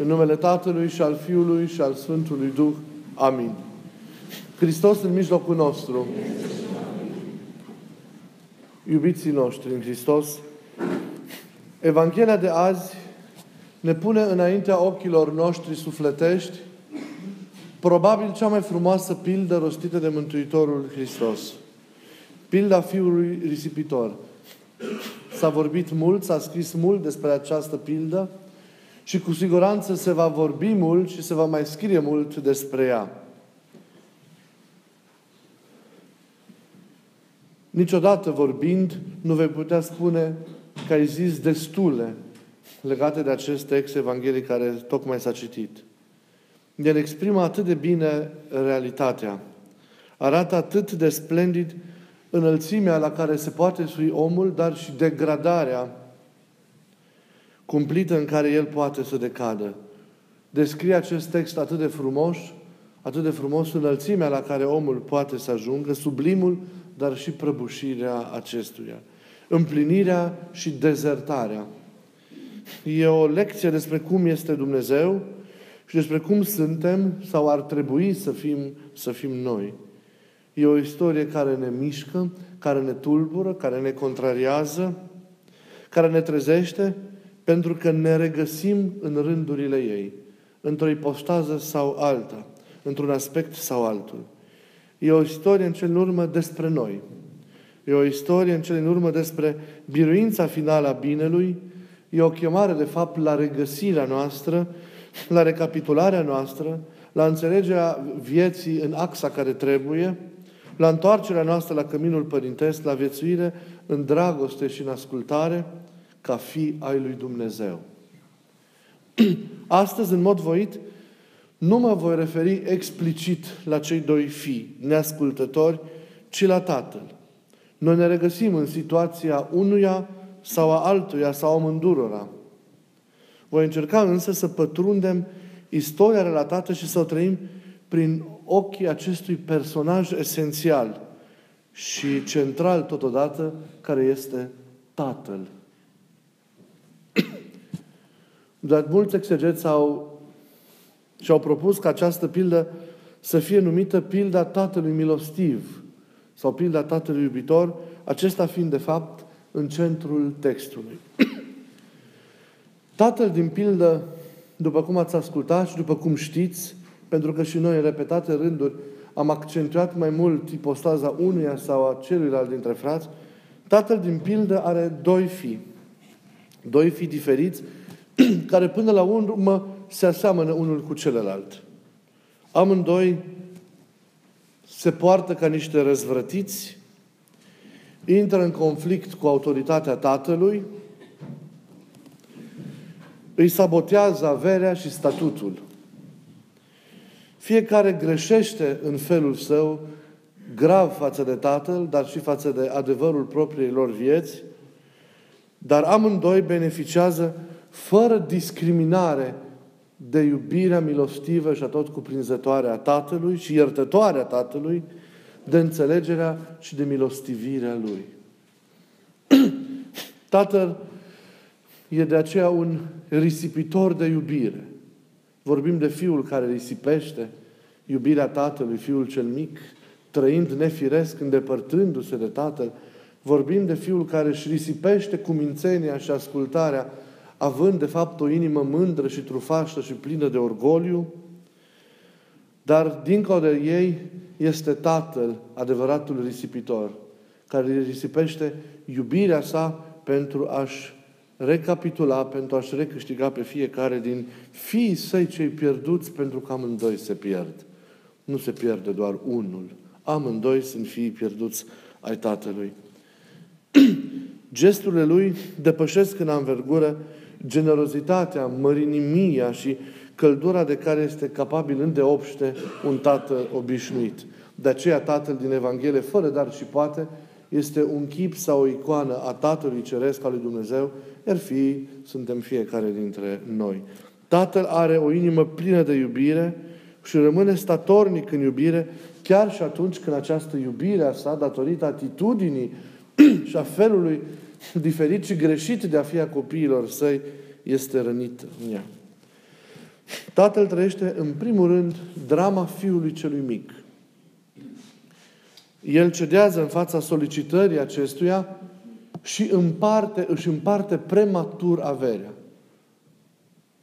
În numele Tatălui și al Fiului și al Sfântului Duh. Amin. Hristos în mijlocul nostru. Iubiții noștri în Hristos, Evanghelia de azi ne pune înaintea ochilor noștri sufletești probabil cea mai frumoasă pildă rostită de Mântuitorul Hristos. Pilda fiului risipitor. S-a vorbit mult, s-a scris mult despre această pildă și cu siguranță se va vorbi mult și se va mai scrie mult despre ea. Niciodată vorbind, nu vei putea spune că ai zis destule legate de acest text evanghelic care tocmai s-a citit. El exprimă atât de bine realitatea. Arată atât de splendid înălțimea la care se poate sui omul, dar și degradarea cumplită în care el poate să decadă. Descrie acest text atât de frumos, atât de frumos înălțimea la care omul poate să ajungă, sublimul, dar și prăbușirea acestuia. Împlinirea și dezertarea. E o lecție despre cum este Dumnezeu și despre cum suntem sau ar trebui să fim, să fim noi. E o istorie care ne mișcă, care ne tulbură, care ne contrariază, care ne trezește, pentru că ne regăsim în rândurile ei, într-o ipostază sau alta, într-un aspect sau altul. E o istorie în cel în urmă despre noi. E o istorie în cel în urmă despre biruința finală a binelui. E o chemare, de fapt, la regăsirea noastră, la recapitularea noastră, la înțelegerea vieții în axa care trebuie, la întoarcerea noastră la căminul părintesc, la viețuire în dragoste și în ascultare, ca fi ai lui Dumnezeu. Astăzi, în mod voit, nu mă voi referi explicit la cei doi fii neascultători, ci la Tatăl. Noi ne regăsim în situația unuia sau a altuia sau a mândurora. Voi încerca însă să pătrundem istoria relatată și să o trăim prin ochii acestui personaj esențial și central totodată, care este Tatăl. Dar mulți exegeți au, și-au propus ca această pildă să fie numită pilda Tatălui Milostiv sau pilda Tatălui Iubitor, acesta fiind de fapt în centrul textului. Tatăl din pildă, după cum ați ascultat și după cum știți, pentru că și noi în repetate rânduri am accentuat mai mult ipostaza unuia sau a celuilalt dintre frați, tatăl din pildă are doi fii. Doi fii diferiți, care până la urmă se aseamănă unul cu celălalt. Amândoi se poartă ca niște răzvrătiți, intră în conflict cu autoritatea tatălui, îi sabotează averea și statutul. Fiecare greșește în felul său, grav față de Tatăl, dar și față de adevărul propriilor vieți, dar amândoi beneficiază fără discriminare de iubirea milostivă și atot cuprinzătoare a Tatălui și iertătoarea Tatălui, de înțelegerea și de milostivirea Lui. Tatăl e de aceea un risipitor de iubire. Vorbim de Fiul care risipește iubirea Tatălui, Fiul cel mic, trăind nefiresc, îndepărtându-se de Tatăl. Vorbim de Fiul care își risipește cumințenia și ascultarea, având de fapt o inimă mândră și trufașă și plină de orgoliu, dar dincolo de ei este Tatăl, adevăratul risipitor, care risipește iubirea sa pentru a-și recapitula pentru a-și recâștiga pe fiecare din fiii săi cei pierduți pentru că amândoi se pierd. Nu se pierde doar unul. Amândoi sunt fiii pierduți ai Tatălui. Gesturile lui depășesc în anvergură generozitatea, mărinimia și căldura de care este capabil îndeopște un tată obișnuit. De aceea Tatăl din Evanghelie, fără dar și poate, este un chip sau o icoană a Tatălui Ceresc al lui Dumnezeu, iar fiii suntem fiecare dintre noi. Tatăl are o inimă plină de iubire și rămâne statornic în iubire, chiar și atunci când această iubire a sa, datorită atitudinii și a felului diferit și greșit de a fi a copiilor săi, este rănită în ea. Tatăl trăiește, în primul rând, drama fiului celui mic. El cedează în fața solicitării acestuia și împarte, își împarte prematur averea.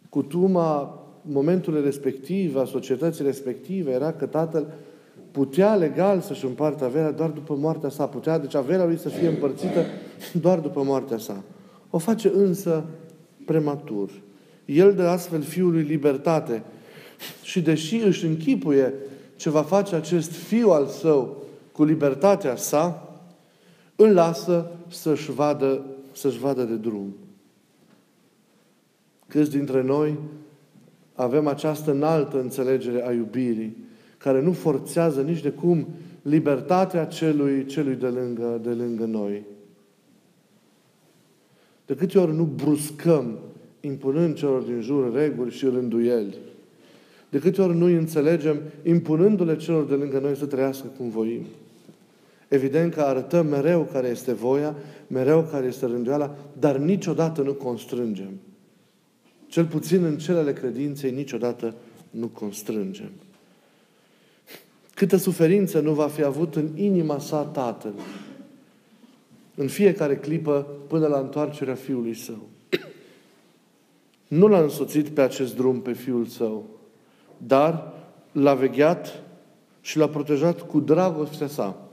Cutuma momentul respectiv, a societății respective, era că tatăl putea legal să-și împartă averea doar după moartea sa. Putea, deci averea lui să fie împărțită doar după moartea sa. O face însă prematur. El dă astfel fiului libertate și deși își închipuie ce va face acest fiu al său cu libertatea sa, îl lasă să-și vadă, să-și vadă de drum. Câți dintre noi avem această înaltă înțelegere a iubirii, care nu forțează nici de cum libertatea celui, celui de, lângă, de lângă noi. De câte ori nu bruscăm, impunând celor din jur reguli și rânduieli, de câte ori nu înțelegem, impunându-le celor de lângă noi să trăiască cum voim. Evident că arătăm mereu care este voia, mereu care este rânduiala, dar niciodată nu constrângem. Cel puțin în celele credinței niciodată nu constrângem. Câtă suferință nu va fi avut în inima sa Tatăl în fiecare clipă până la întoarcerea Fiului Său. Nu l-a însoțit pe acest drum pe Fiul Său, dar l-a vegheat și l-a protejat cu dragostea sa.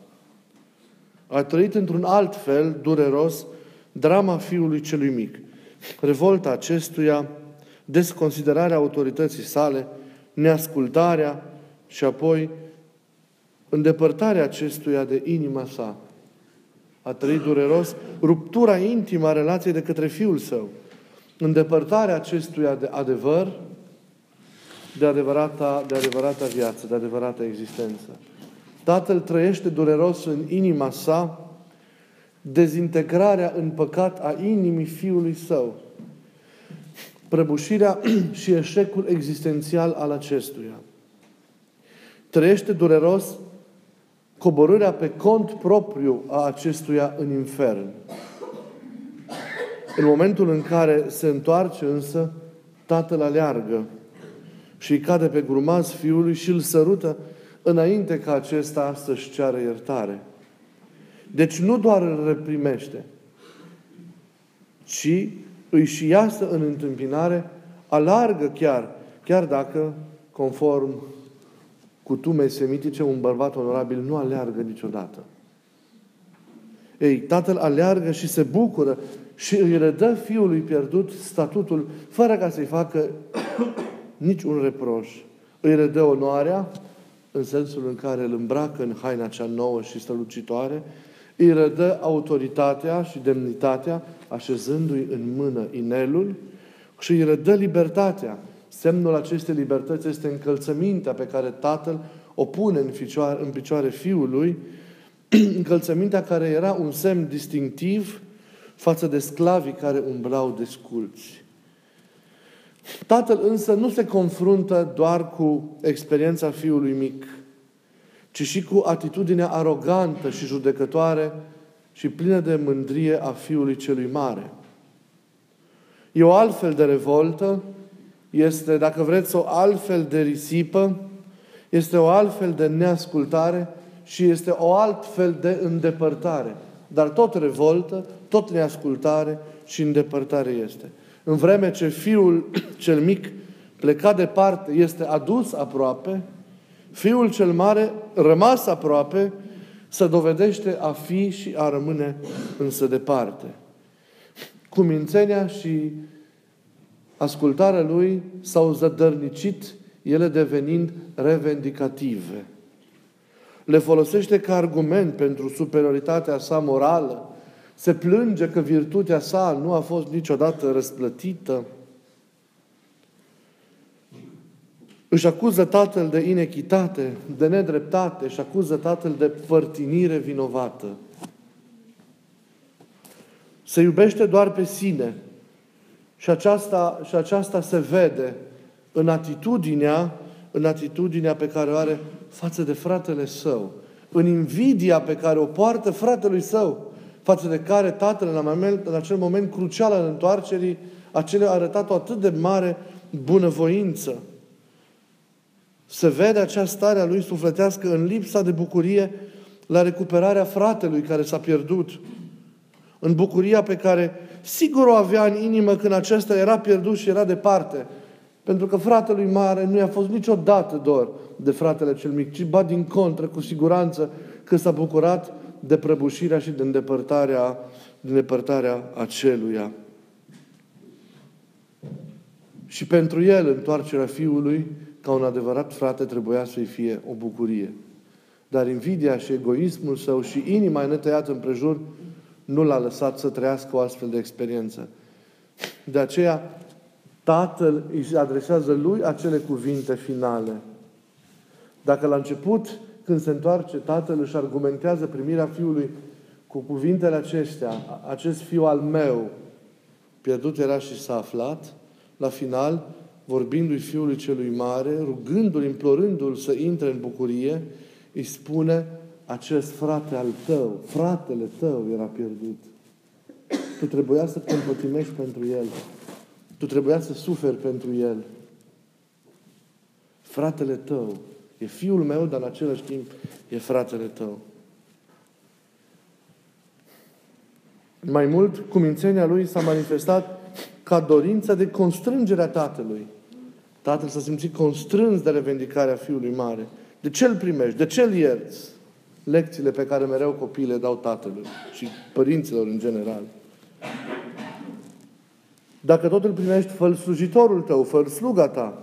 A trăit într-un alt fel, dureros, drama Fiului celui mic. Revolta acestuia, desconsiderarea autorității sale, neascultarea și apoi îndepărtarea acestuia de inima sa. A trăit dureros ruptura intimă a relației de către Fiul Său. Îndepărtarea acestuia de adevăr, de adevărata, de adevărata viață, de adevărata existență. Tatăl trăiește dureros în inima sa dezintegrarea în păcat a inimii Fiului Său, prăbușirea și eșecul existențial al acestuia. Trăiește dureros coborârea pe cont propriu a acestuia în infern. În momentul în care se întoarce însă, tatăl aleargă și îi cade pe grumaz fiului și îl sărută înainte ca acesta să-și ceară iertare. Deci nu doar îl reprimește, ci îi și iasă în întâmpinare, alargă chiar, chiar dacă, conform cutume semitice, un bărbat onorabil nu aleargă niciodată. Ei, tatăl aleargă și se bucură și îi redă fiului pierdut statutul, fără ca să-i facă nici un reproș. Îi redă onoarea, în sensul în care îl îmbracă în haina cea nouă și strălucitoare, îi redă autoritatea și demnitatea, așezându-i în mână inelul, și îi redă libertatea, Semnul acestei libertăți este încălțămintea pe care Tatăl o pune în picioare, în picioare Fiului, încălțămintea care era un semn distinctiv față de sclavii care umblau desculți. Tatăl însă nu se confruntă doar cu experiența fiului mic, ci și cu atitudinea arogantă și judecătoare și plină de mândrie a fiului celui mare. E o altfel de revoltă este, dacă vreți, o altfel de risipă, este o altfel de neascultare și este o altfel de îndepărtare. Dar tot revoltă, tot neascultare și îndepărtare este. În vreme ce fiul cel mic plecat departe este adus aproape, fiul cel mare rămas aproape să dovedește a fi și a rămâne însă departe. Cu mințenia și ascultarea lui s-au zădărnicit, ele devenind revendicative. Le folosește ca argument pentru superioritatea sa morală. Se plânge că virtutea sa nu a fost niciodată răsplătită. Își acuză tatăl de inechitate, de nedreptate, și acuză tatăl de părtinire vinovată. Se iubește doar pe sine, și aceasta, și aceasta se vede în atitudinea, în atitudinea pe care o are față de fratele său, în invidia pe care o poartă fratelui său, față de care tatăl în, moment, în acel moment crucial al întoarcerii, acele a arătat o atât de mare bunăvoință. Se vede acea stare a lui sufletească în lipsa de bucurie la recuperarea fratelui care s-a pierdut. În bucuria pe care sigur o avea în inimă când acesta era pierdut și era departe. Pentru că fratelui mare nu i-a fost niciodată dor de fratele cel mic, ci ba din contră, cu siguranță, că s-a bucurat de prăbușirea și de îndepărtarea, de îndepărtarea aceluia. Și pentru el, întoarcerea fiului, ca un adevărat frate, trebuia să-i fie o bucurie. Dar invidia și egoismul său și inima netăiată împrejur nu l-a lăsat să trăiască o astfel de experiență. De aceea, Tatăl îi adresează lui acele cuvinte finale. Dacă la început, când se întoarce, Tatăl își argumentează primirea Fiului cu cuvintele acestea, acest Fiu al meu, pierdut era și s-a aflat, la final, vorbindu-i Fiului celui mare, rugându-l, implorându-l să intre în bucurie, îi spune, acest frate al tău, fratele tău era pierdut. Tu trebuia să te împătimești pentru el. Tu trebuia să suferi pentru el. Fratele tău e fiul meu, dar în același timp e fratele tău. Mai mult, cumințenia lui s-a manifestat ca dorința de constrângere a tatălui. Tatăl s-a simțit constrâns de revendicarea fiului mare. De ce îl primești? De ce îl ierți? Lecțiile pe care mereu copiii le dau tatălui și părinților în general. Dacă tot îl primești, fă slujitorul tău, fă sluga ta.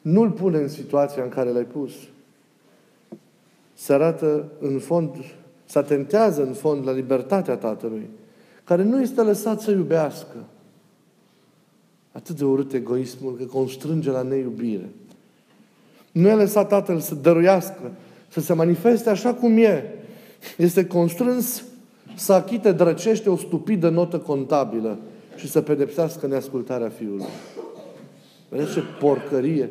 Nu-l pune în situația în care l-ai pus. Se arată în fond, se atentează în fond la libertatea Tatălui, care nu este lăsat să iubească. Atât de urât egoismul că constrânge la neiubire. Nu e lăsat Tatăl să dăruiască, să se manifeste așa cum e. Este constrâns să achite drăcește o stupidă notă contabilă și să pedepsească neascultarea Fiului. Vedeți ce porcărie!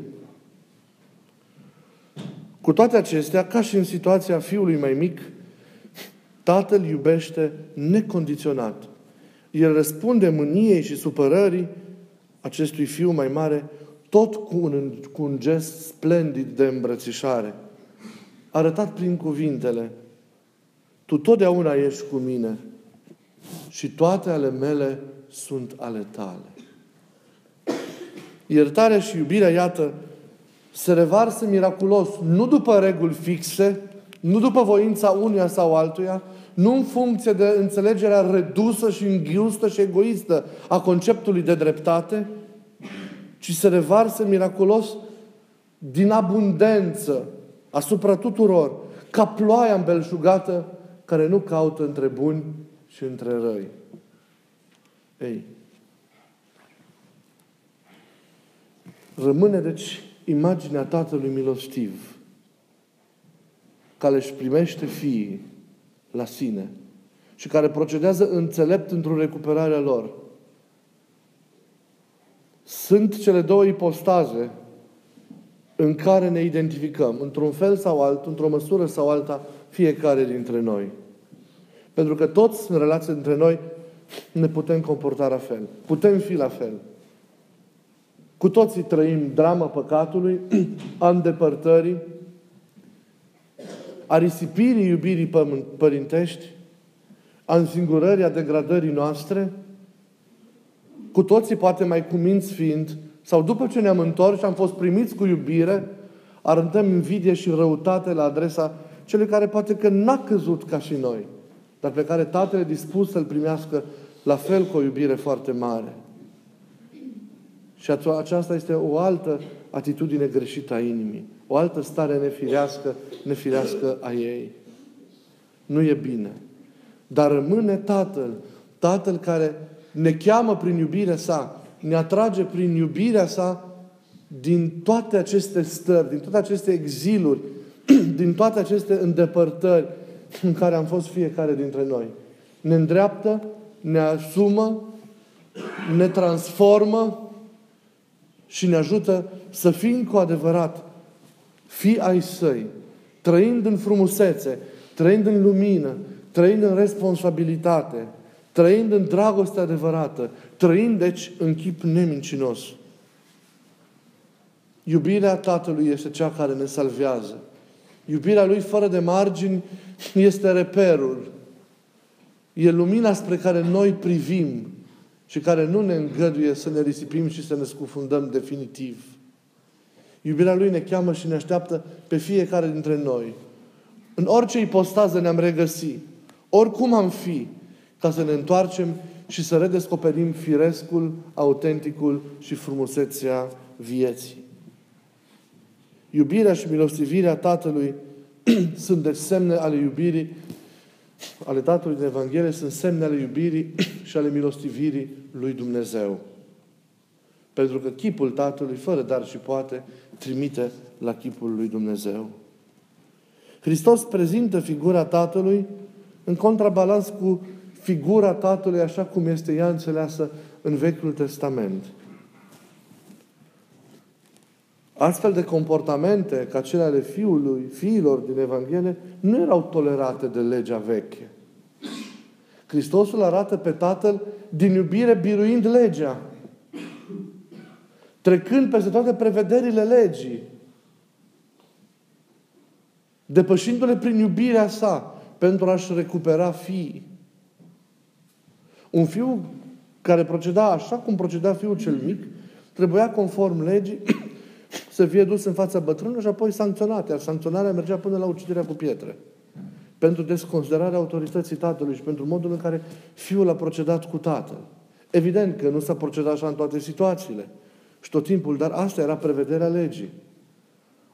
Cu toate acestea, ca și în situația fiului mai mic, tatăl iubește necondiționat. El răspunde mâniei și supărării acestui fiu mai mare tot cu un, cu un gest splendid de îmbrățișare. Arătat prin cuvintele, Tu totdeauna ești cu mine și toate ale mele sunt ale tale. Iertarea și iubirea, iată, se revarsă miraculos, nu după reguli fixe, nu după voința unuia sau altuia, nu în funcție de înțelegerea redusă și înghiustă și egoistă a conceptului de dreptate, ci se revarsă miraculos din abundență asupra tuturor, ca ploaia îmbelșugată care nu caută între buni și între răi. Ei, rămâne deci imaginea Tatălui milostiv, care își primește fiii la sine și care procedează înțelept într-o recuperare a lor. Sunt cele două ipostaze în care ne identificăm, într-un fel sau altul, într-o măsură sau alta, fiecare dintre noi. Pentru că toți, în relație între noi, ne putem comporta la fel. Putem fi la fel. Cu toții trăim drama păcatului, a îndepărtării, a risipirii iubirii părintești, a însingurării, a degradării noastre, cu toții, poate mai cuminți fiind, sau după ce ne-am întors și am fost primiți cu iubire, arătăm invidie și răutate la adresa celui care poate că n-a căzut ca și noi, dar pe care Tatăl e dispus să-l primească la fel cu o iubire foarte mare. Și aceasta este o altă atitudine greșită a inimii. O altă stare nefirească, nefirească a ei. Nu e bine. Dar rămâne Tatăl. Tatăl care ne cheamă prin iubirea sa, ne atrage prin iubirea sa din toate aceste stări, din toate aceste exiluri, din toate aceste îndepărtări în care am fost fiecare dintre noi. Ne îndreaptă, ne asumă, ne transformă și ne ajută să fim cu adevărat fi ai săi, trăind în frumusețe, trăind în lumină, trăind în responsabilitate, trăind în dragoste adevărată, trăind, deci, în chip nemincinos. Iubirea Tatălui este cea care ne salvează. Iubirea Lui fără de margini este reperul. E lumina spre care noi privim și care nu ne îngăduie să ne risipim și să ne scufundăm definitiv. Iubirea Lui ne cheamă și ne așteaptă pe fiecare dintre noi. În orice ipostază ne-am regăsi, oricum am fi, ca să ne întoarcem și să redescoperim firescul, autenticul și frumusețea vieții. Iubirea și milostivirea Tatălui sunt deci semne ale iubirii ale Tatălui din Evanghelie, sunt semne ale iubirii și ale milostivirii lui Dumnezeu. Pentru că chipul Tatălui, fără dar și poate, trimite la chipul lui Dumnezeu. Hristos prezintă figura Tatălui în contrabalans cu figura Tatălui așa cum este ea înțeleasă în Vechiul Testament. Astfel de comportamente, ca cele ale fiului, fiilor din Evanghelie, nu erau tolerate de legea veche. Hristosul arată pe Tatăl din iubire biruind legea. Trecând peste toate prevederile legii. Depășindu-le prin iubirea sa pentru a-și recupera fiii. Un fiu care proceda așa cum proceda fiul cel mic, trebuia conform legii să fie dus în fața bătrânului și apoi sancționat. Iar sancționarea mergea până la uciderea cu pietre. Pentru desconsiderarea autorității tatălui și pentru modul în care fiul a procedat cu tatăl. Evident că nu s-a procedat așa în toate situațiile. Și tot timpul, dar asta era prevederea legii.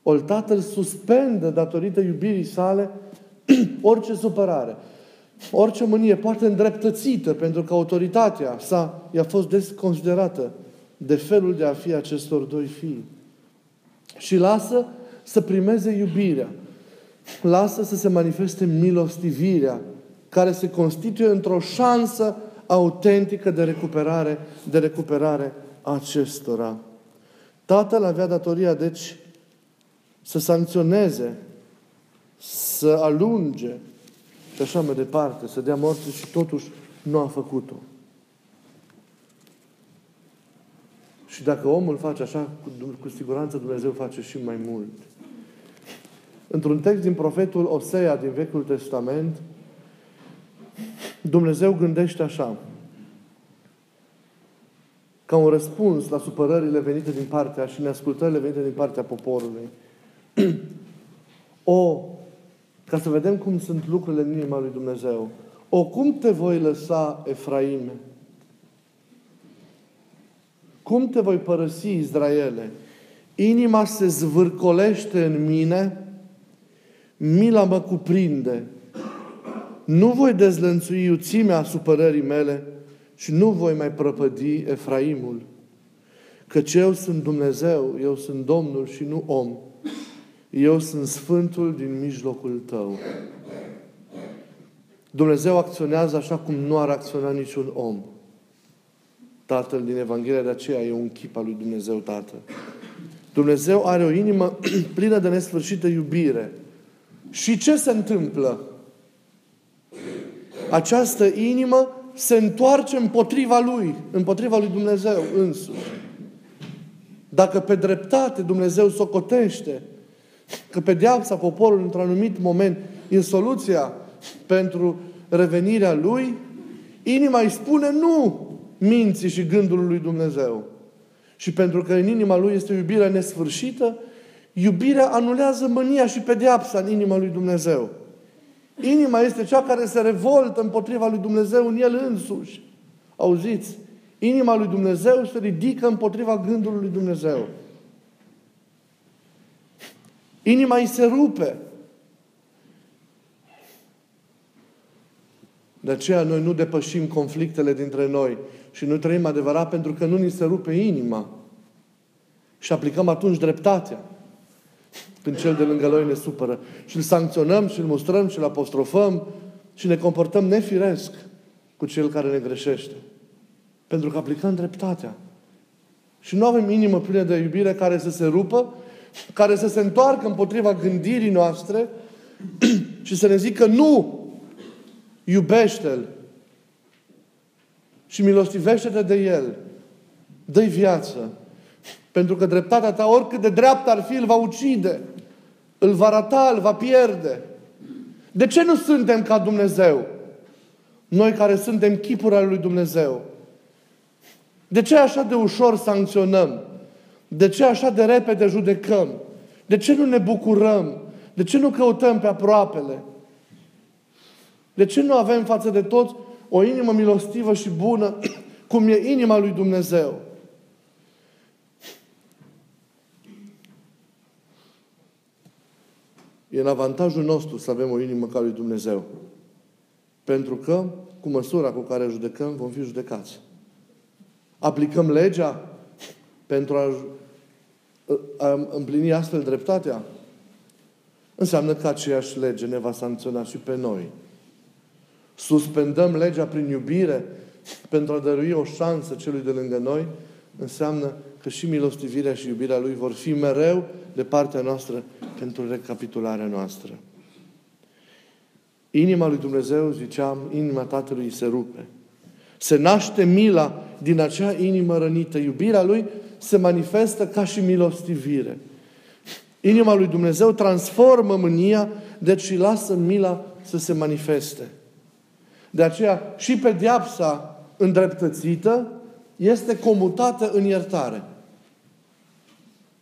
Ori tatăl suspendă datorită iubirii sale orice supărare, orice mânie, poate îndreptățită, pentru că autoritatea sa i-a fost desconsiderată de felul de a fi acestor doi fii și lasă să primeze iubirea. Lasă să se manifeste milostivirea, care se constituie într-o șansă autentică de recuperare, de recuperare a acestora. Tatăl avea datoria, deci, să sancționeze, să alunge și așa mai departe, să dea morte și totuși nu a făcut-o. Și dacă omul face așa, cu, cu siguranță Dumnezeu face și mai mult. Într-un text din profetul Osea din Vechiul Testament, Dumnezeu gândește așa, ca un răspuns la supărările venite din partea și neascultările venite din partea poporului. o, ca să vedem cum sunt lucrurile în inima lui Dumnezeu. O, cum te voi lăsa, Efraime? Cum te voi părăsi, Israele? Inima se zvârcolește în mine, mila mă cuprinde. Nu voi dezlănțui iuțimea supărării mele și nu voi mai prăpădi Efraimul. Căci eu sunt Dumnezeu, eu sunt Domnul și nu om. Eu sunt Sfântul din mijlocul tău. Dumnezeu acționează așa cum nu ar acționa niciun om. Tatăl din Evanghelia, de aceea e un chip al lui Dumnezeu Tatăl. Dumnezeu are o inimă plină de nesfârșită iubire. Și ce se întâmplă? Această inimă se întoarce împotriva Lui, împotriva Lui Dumnezeu însuși. Dacă pe dreptate Dumnezeu socotește că pedeapsa poporului într-un anumit moment e soluția pentru revenirea Lui, inima îi spune nu minții și gândul lui Dumnezeu. Și pentru că în inima lui este iubirea nesfârșită, iubirea anulează mânia și pedeapsa în inima lui Dumnezeu. Inima este cea care se revoltă împotriva lui Dumnezeu în el însuși. Auziți? Inima lui Dumnezeu se ridică împotriva gândului lui Dumnezeu. Inima îi se rupe. De aceea noi nu depășim conflictele dintre noi și nu trăim adevărat pentru că nu ni se rupe inima. Și aplicăm atunci dreptatea. Când cel de lângă noi ne supără. Și îl sancționăm și îl mustrăm și îl apostrofăm și ne comportăm nefiresc cu cel care ne greșește. Pentru că aplicăm dreptatea. Și nu avem inimă plină de iubire care să se rupă, care să se întoarcă împotriva gândirii noastre și să ne zică nu, iubește-L, și milostivește-te de El. dă viață. Pentru că dreptatea ta, oricât de dreaptă ar fi, îl va ucide. Îl va rata, îl va pierde. De ce nu suntem ca Dumnezeu? Noi care suntem chipuri al lui Dumnezeu. De ce așa de ușor sancționăm? De ce așa de repede judecăm? De ce nu ne bucurăm? De ce nu căutăm pe aproapele? De ce nu avem față de toți o inimă milostivă și bună, cum e inima lui Dumnezeu? E în avantajul nostru să avem o inimă ca lui Dumnezeu. Pentru că, cu măsura cu care judecăm, vom fi judecați. Aplicăm legea pentru a, a împlini astfel dreptatea? Înseamnă că aceeași lege ne va sancționa și pe noi. Suspendăm legea prin iubire pentru a dărui o șansă celui de lângă noi, înseamnă că și milostivirea și iubirea Lui vor fi mereu de partea noastră pentru recapitularea noastră. Inima lui Dumnezeu, ziceam, inima Tatălui se rupe. Se naște mila din acea inimă rănită. Iubirea Lui se manifestă ca și milostivire. Inima lui Dumnezeu transformă mânia, deci și lasă mila să se manifeste. De aceea și pediapsa îndreptățită este comutată în iertare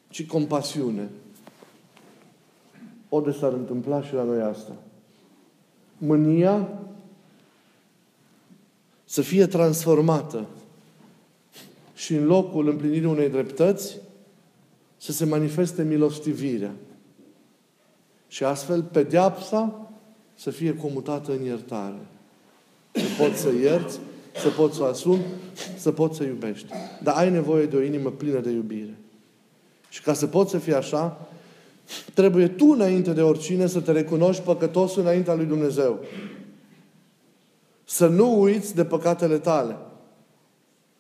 și compasiune. O de s-ar întâmpla și la noi asta. Mânia să fie transformată și în locul împlinirii unei dreptăți să se manifeste milostivirea. Și astfel pedeapsa să fie comutată în iertare. Să poți să ierți, să poți să asumi, să poți să iubești. Dar ai nevoie de o inimă plină de iubire. Și ca să poți să fii așa, trebuie tu înainte de oricine să te recunoști păcătos înaintea lui Dumnezeu. Să nu uiți de păcatele tale.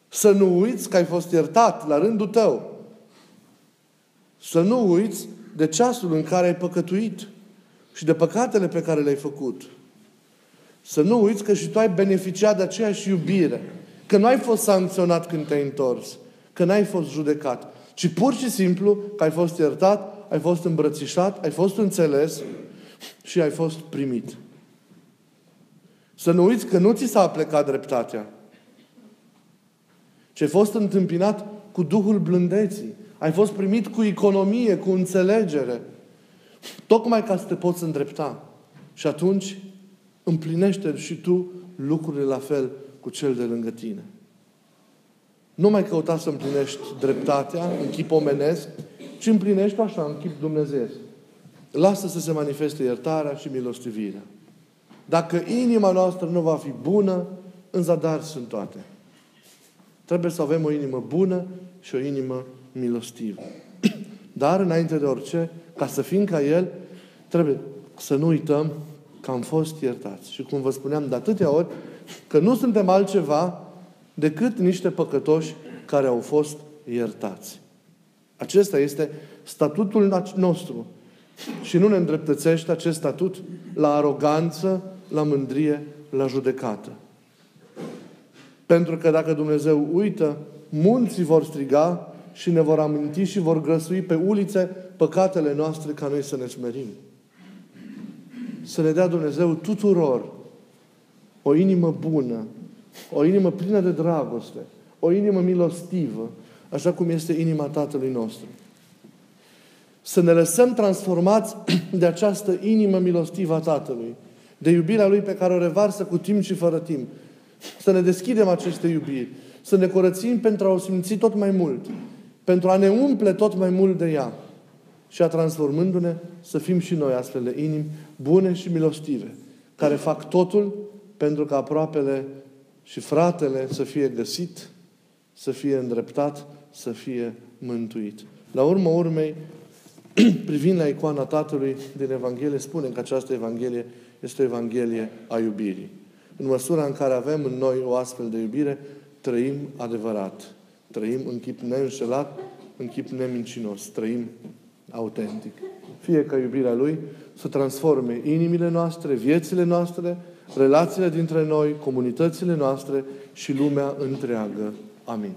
Să nu uiți că ai fost iertat la rândul tău. Să nu uiți de ceasul în care ai păcătuit și de păcatele pe care le-ai făcut. Să nu uiți că și tu ai beneficiat de aceeași iubire. Că nu ai fost sancționat când te-ai întors. Că n-ai fost judecat. Ci pur și simplu că ai fost iertat, ai fost îmbrățișat, ai fost înțeles și ai fost primit. Să nu uiți că nu ți s-a plecat dreptatea, ci ai fost întâmpinat cu Duhul blândeții. Ai fost primit cu economie, cu înțelegere. Tocmai ca să te poți îndrepta. Și atunci împlinește și tu lucrurile la fel cu cel de lângă tine. Nu mai căuta să împlinești dreptatea în chip omenesc, ci împlinești așa, în chip Dumnezeu. Lasă să se manifeste iertarea și milostivirea. Dacă inima noastră nu va fi bună, în zadar sunt toate. Trebuie să avem o inimă bună și o inimă milostivă. Dar, înainte de orice, ca să fim ca El, trebuie să nu uităm că am fost iertați. Și cum vă spuneam de atâtea ori, că nu suntem altceva decât niște păcătoși care au fost iertați. Acesta este statutul nostru. Și nu ne îndreptățește acest statut la aroganță, la mândrie, la judecată. Pentru că dacă Dumnezeu uită, munții vor striga și ne vor aminti și vor grăsui pe ulițe păcatele noastre ca noi să ne smerim. Să ne dea Dumnezeu tuturor o inimă bună, o inimă plină de dragoste, o inimă milostivă, așa cum este inima Tatălui nostru. Să ne lăsăm transformați de această inimă milostivă a Tatălui, de iubirea Lui pe care o revarsă cu timp și fără timp. Să ne deschidem aceste iubiri, să ne curățim pentru a o simți tot mai mult, pentru a ne umple tot mai mult de ea și a transformându-ne să fim și noi astfel de inimi bune și milostive, care fac totul pentru ca aproapele și fratele să fie găsit, să fie îndreptat, să fie mântuit. La urmă urmei, privind la icoana Tatălui din Evanghelie, spune că această Evanghelie este o Evanghelie a iubirii. În măsura în care avem în noi o astfel de iubire, trăim adevărat. Trăim în chip neînșelat, în chip nemincinos. Trăim autentic. Fie ca iubirea Lui să transforme inimile noastre, viețile noastre, relațiile dintre noi, comunitățile noastre și lumea întreagă. Amin.